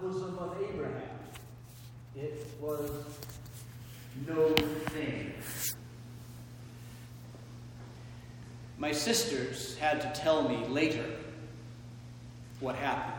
bosom of Abraham. It was no thing. My sisters had to tell me later what happened.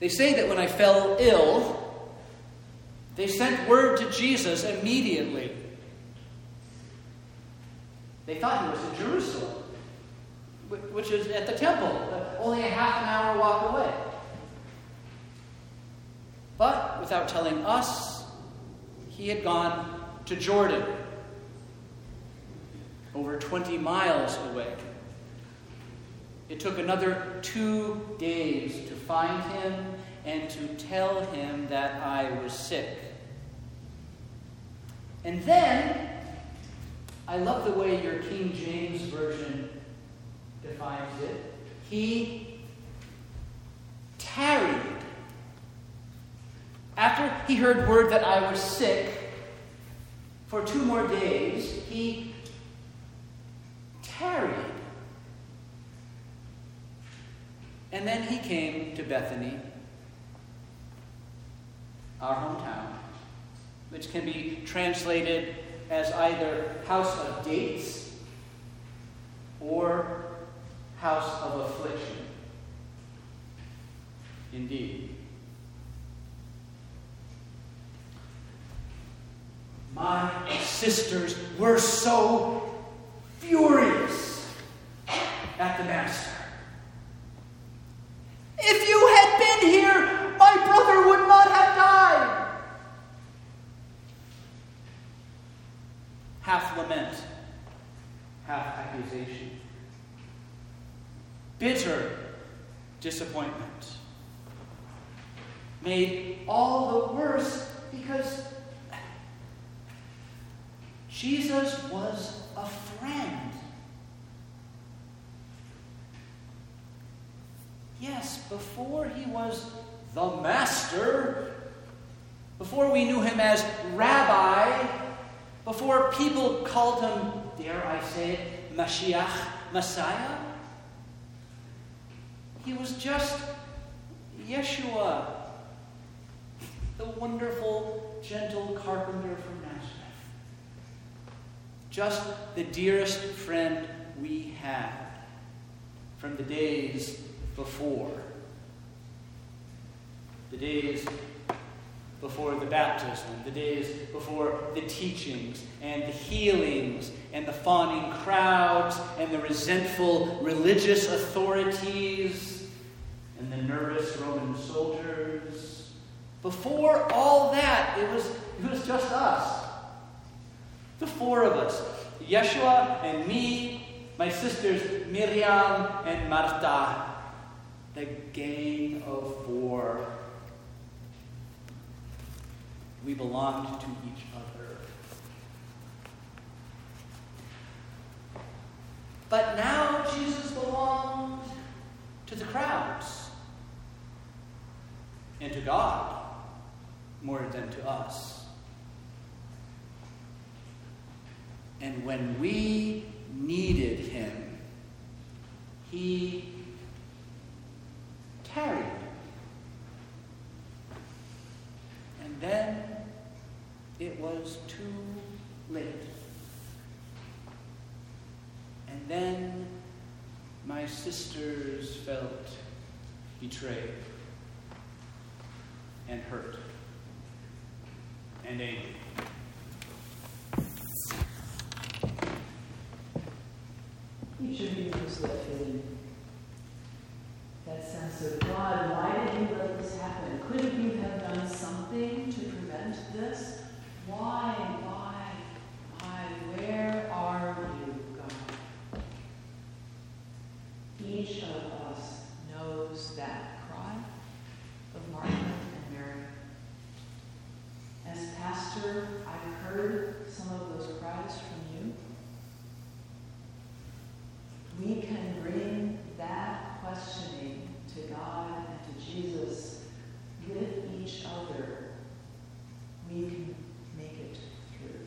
They say that when I fell ill, they sent word to Jesus immediately. They thought he was in Jerusalem, which is at the temple, only a half an hour walk away. But without telling us, he had gone to Jordan, over 20 miles away. It took another two days to find him and to tell him that I was sick. And then, I love the way your King James Version defines it. He tarried. After he heard word that I was sick, for two more days, he tarried. And then he came to Bethany, our hometown, which can be translated as either house of dates or house of affliction. Indeed. My sisters were so furious at the Master. If you had been here, my brother would not have died. Half lament, half accusation. Bitter disappointment. Made all the worse because Jesus was a friend. Yes, before he was the master, before we knew him as rabbi, before people called him, dare I say it, Mashiach, Messiah, he was just Yeshua, the wonderful, gentle carpenter from Nazareth. Just the dearest friend we had from the days before. The days before the baptism, the days before the teachings and the healings and the fawning crowds and the resentful religious authorities and the nervous Roman soldiers. Before all that, it was, it was just us. The four of us Yeshua and me, my sisters Miriam and Marta the gang of four. We belonged to each other. But now Jesus belonged to the crowds and to God more than to us. And when we needed him, he tarried. And then it was too late. And then my sisters felt betrayed and hurt and angry. Each of you knows that feeling that sense of God, why did you let this happen? Couldn't you have done something to prevent this? Why, why, why, where are you, God? Each of us knows that cry of Martha and Mary. As pastor, I've heard some of those cries from you. We can bring that questioning to God and to Jesus with each other, we can make it through.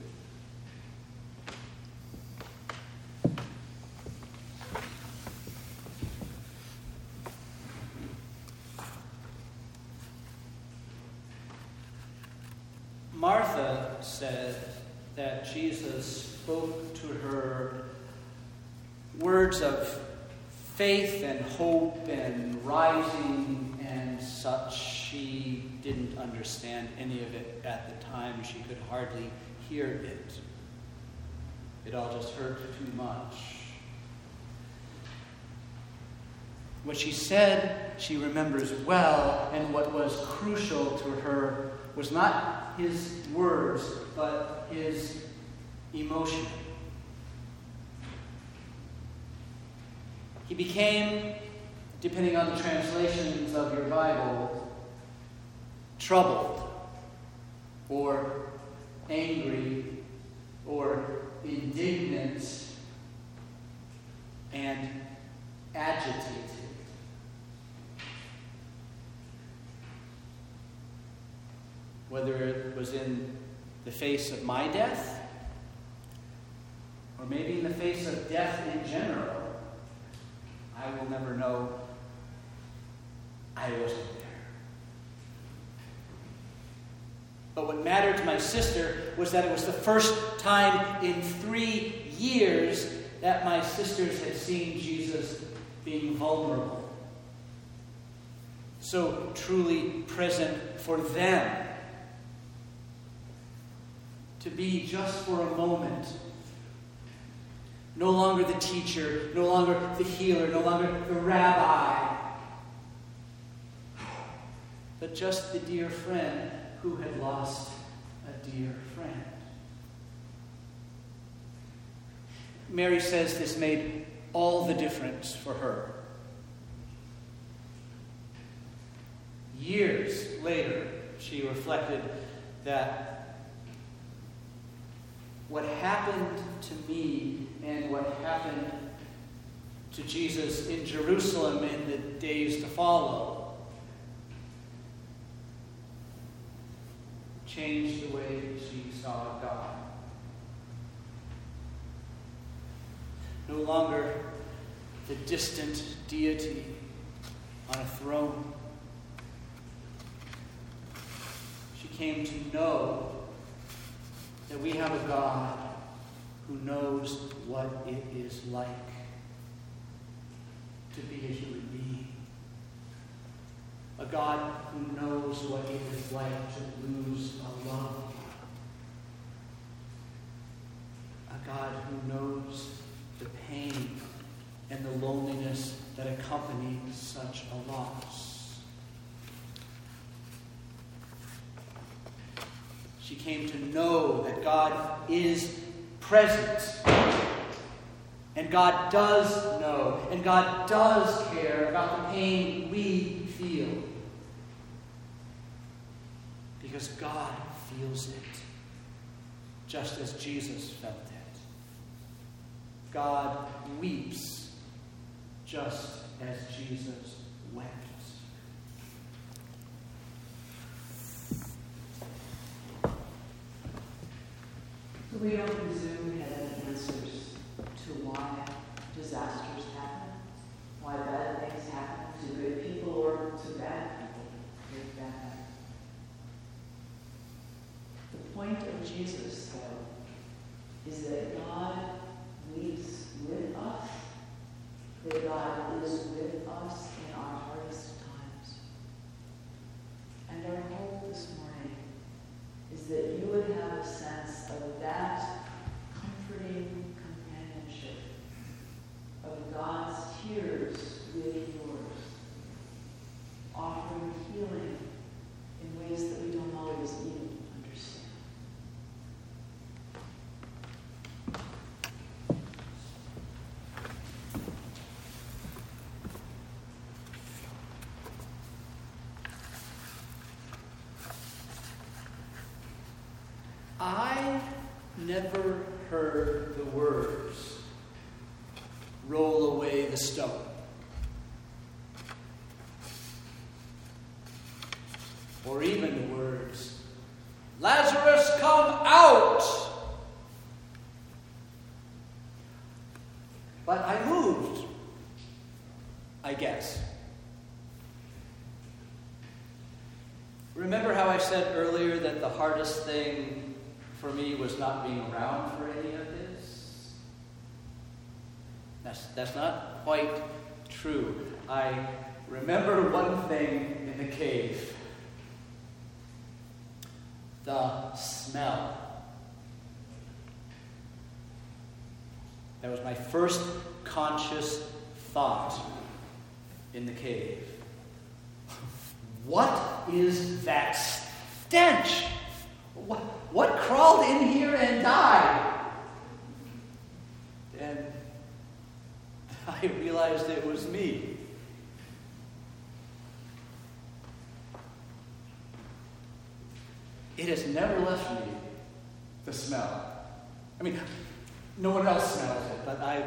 Martha said that Jesus spoke to her words of faith and hope and rising and such. She didn't understand any of it at the time. She could hardly hear it. It all just hurt too much. What she said, she remembers well, and what was crucial to her was not his words, but his emotion. He became, depending on the translations of your Bible, troubled or angry or indignant and agitated. Whether it was in the face of my death, or maybe in the face of death in general, I will never know I wasn't there. But what mattered to my sister was that it was the first time in three years that my sisters had seen Jesus being vulnerable. So truly present for them. To be just for a moment no longer the teacher, no longer the healer, no longer the rabbi, but just the dear friend who had lost a dear friend. Mary says this made all the difference for her. Years later, she reflected that what happened to me and what happened to Jesus in Jerusalem in the days to follow changed the way she saw God. No longer the distant deity on a throne. She came to know that we have a God who knows what it is like to be a human being. A God who knows what it is like to lose a loved one. A God who knows the pain and the loneliness that accompanies such a loss. She came to know that God is present. And God does know, and God does care about the pain we feel. Because God feels it, just as Jesus felt it. God weeps, just as Jesus wept. We don't presume we have answers to why disasters happen, why bad things happen to good people or to bad people. The point of Jesus, though, is that God weeps with us, that God is with us in our hardest times. And our hope this morning is that you would have a sense of that comforting companionship of God's tears with yours, offering healing in ways that we don't always even understand. I never heard the words, roll away the stone. Or even the words, Lazarus, come out! But I moved, I guess. Remember how I said earlier that the hardest thing for me was not being around for any of this? That's, that's not quite true. I remember one thing in the cave the smell. That was my first conscious thought in the cave. What is that stench? What, what crawled in here and died? And I realized it was me. It has never left me, the smell. I mean, no one else smells it, but I.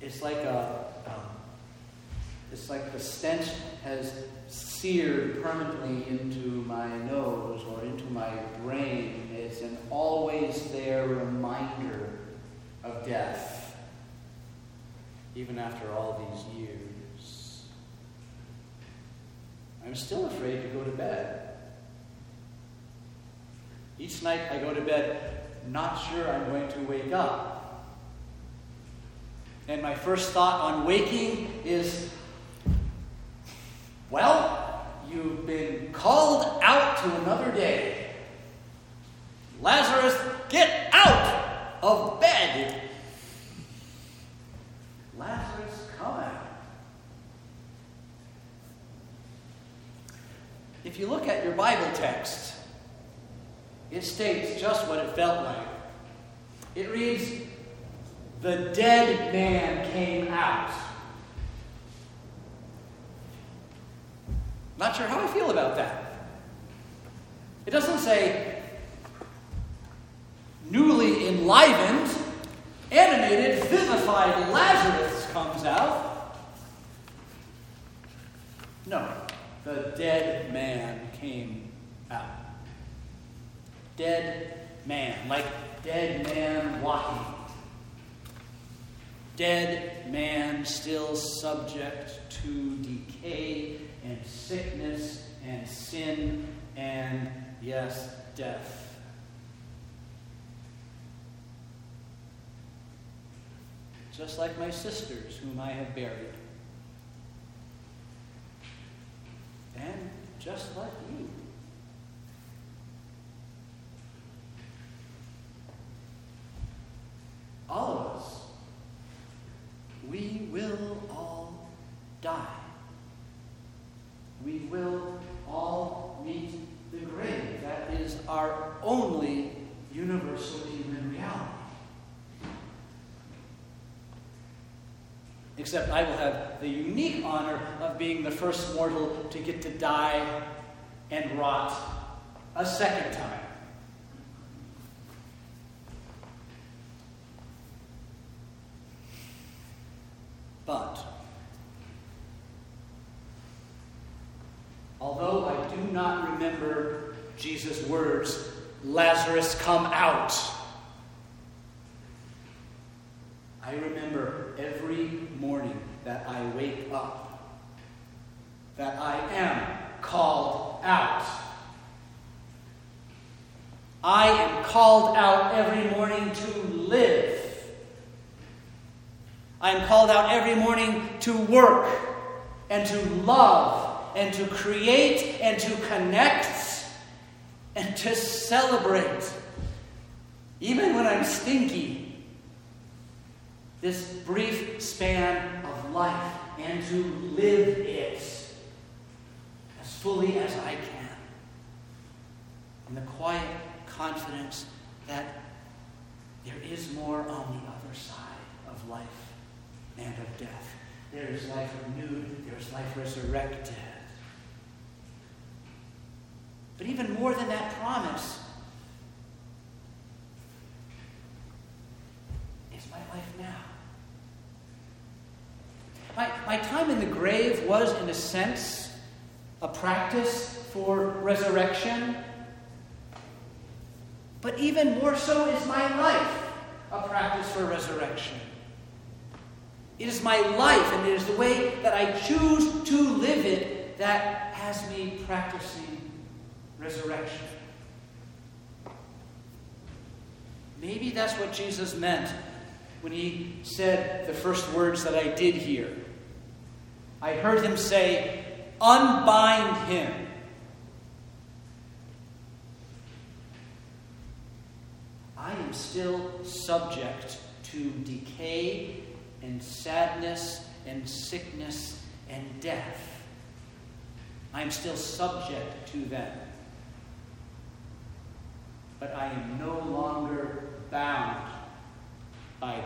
It's like a. Um, it's like the stench has seared permanently into my nose or into my brain. is an always there reminder of death, even after all these years. I'm still afraid to go to bed. Each night I go to bed not sure I'm going to wake up. And my first thought on waking is well, you've been called out to another day. Lazarus, get out of bed. Lazarus, come out. If you look at your Bible text, it states just what it felt like. It reads, The dead man came out. Not sure how I feel about that. It doesn't say newly enlivened, animated, vivified Lazarus comes out. No, the dead man came out. Dead man, like dead man walking. Dead man still subject to decay and sickness and sin and, yes, death. Just like my sisters, whom I have buried. And just like you. All of us, we will all die we will all meet the grave. That is our only universal human reality. Except I will have the unique honor of being the first mortal to get to die and rot a second time. But although I do not remember Jesus' words, Lazarus, come out. I remember every morning that I wake up that I am called out. I am called out every morning to live. I am called out every morning to work and to love and to create and to connect and to celebrate. Even when I'm stinky, this brief span of life and to live it as fully as I can. In the quiet confidence that there is more on the other side of life and of death. There is life renewed, there is life resurrected. But even more than that promise is my life now. My, my time in the grave was, in a sense, a practice for resurrection. But even more so is my life a practice for resurrection. It is my life, and it is the way that I choose to live it that has me practicing resurrection. Maybe that's what Jesus meant when he said the first words that I did hear. I heard him say, Unbind him. I am still subject to decay and sadness and sickness and death. I am still subject to them. But I am no longer bound by them.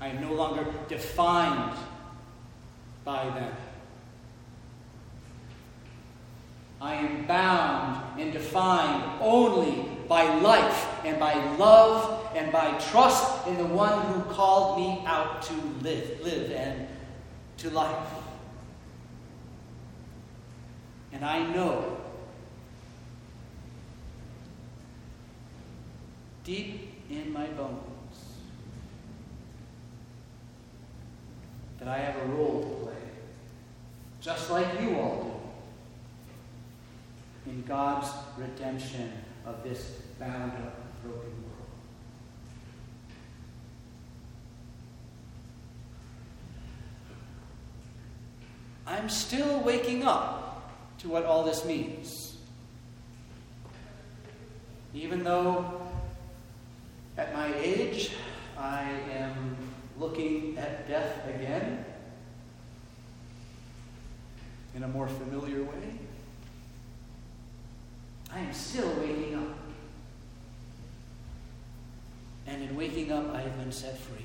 I am no longer defined by them. I am bound and defined only by life and by love and by trust in the one who called me out to live, live and to life. And I know deep in my bones that I have a role to play, just like you all do, in God's redemption of this bound up, broken world. I'm still waking up to what all this means. Even though at my age I am looking at death again in a more familiar way. I am still waking up. And in waking up, I have been set free.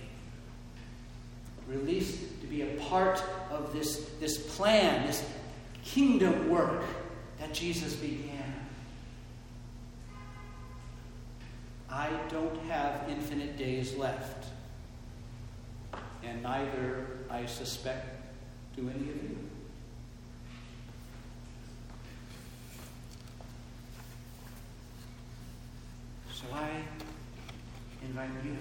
Released to be a part of this, this plan, this kingdom work that Jesus began. I don't have infinite days left and neither, I suspect, do any of you. So I invite you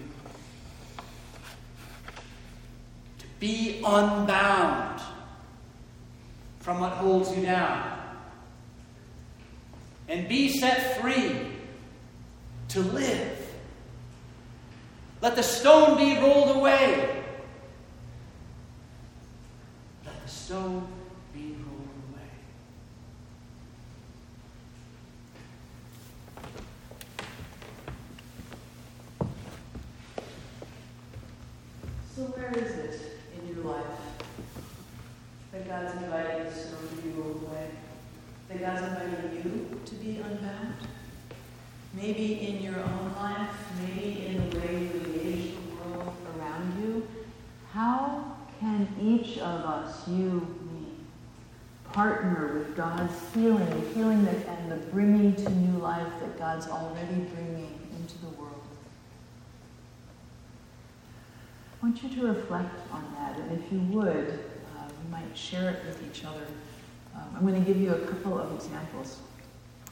to be unbound from what holds you down and be set free to live. Let the stone be rolled away stone being rolled away. So, where is it in your life that God's inviting the stone to be rolled away? That God's inviting you to be unbound? Maybe in your own life, maybe in the way you engage the world around you. How can each of us, you, me, partner with God's healing, that, and the bringing to new life that God's already bringing into the world? I want you to reflect on that, and if you would, uh, you might share it with each other. Um, I'm going to give you a couple of examples.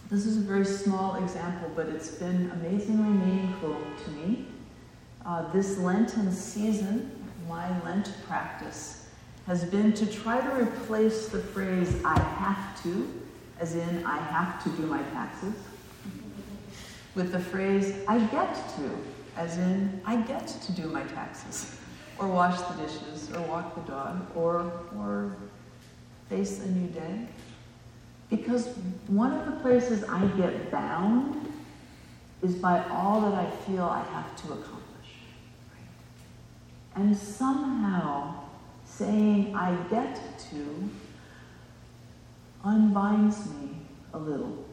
This is a very small example, but it's been amazingly meaningful to me. Uh, this Lenten season, my Lent practice has been to try to replace the phrase I have to, as in I have to do my taxes, with the phrase I get to, as in I get to do my taxes, or wash the dishes, or walk the dog, or, or face a new day. Because one of the places I get bound is by all that I feel I have to accomplish. And somehow saying I get to unbinds me a little,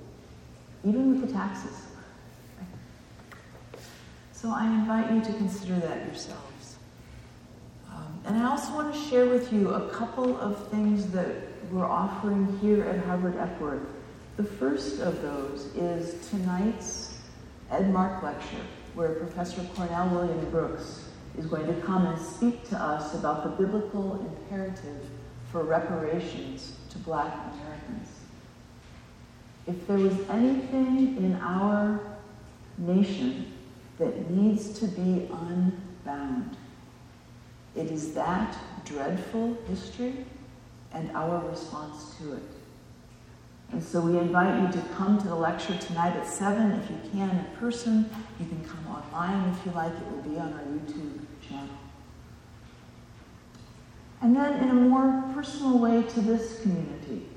even with the taxes. So I invite you to consider that yourselves. Um, and I also want to share with you a couple of things that we're offering here at Harvard Epworth. The first of those is tonight's Ed Mark lecture, where Professor Cornell William Brooks is going to come and speak to us about the biblical imperative for reparations to black Americans. If there was anything in our nation that needs to be unbound, it is that dreadful history and our response to it. And so we invite you to come to the lecture tonight at 7 if you can in person. You can come online if you like. It will be on our YouTube channel. And then, in a more personal way, to this community.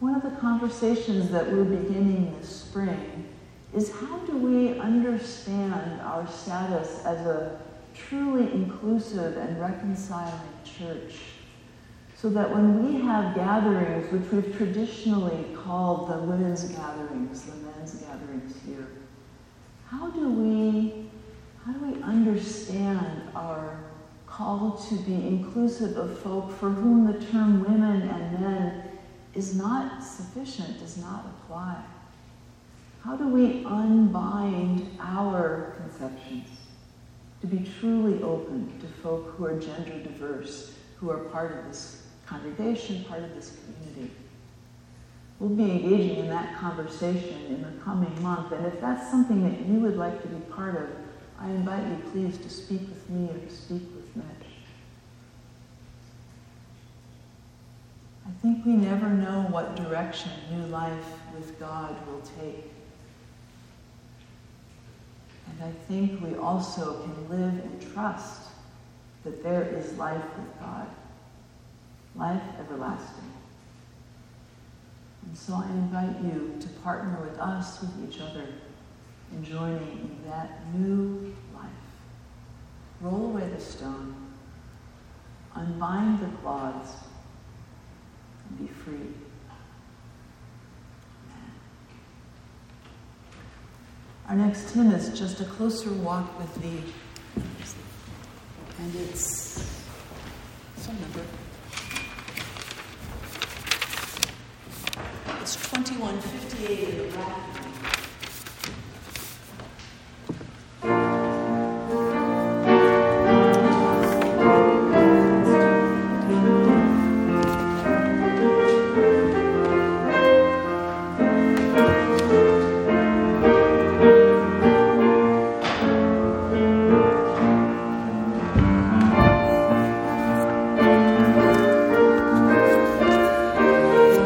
One of the conversations that we're beginning this spring is how do we understand our status as a truly inclusive and reconciling church? So that when we have gatherings, which we've traditionally called the women's gatherings, the men's gatherings here, how do we, how do we understand our call to be inclusive of folk for whom the term women and men is not sufficient, does not apply? How do we unbind our conceptions to be truly open to folk who are gender diverse, who are part of this congregation, part of this community? We'll be engaging in that conversation in the coming month, and if that's something that you would like to be part of, I invite you please to speak with me or to speak with Mitch. I think we never know what direction new life with God will take. And I think we also can live in trust that there is life with God, life everlasting. And so I invite you to partner with us, with each other, in joining in that new life. Roll away the stone, unbind the clods, and be free. Our next hymn is just a closer walk with thee. And it's some number. It's 2158 in the back.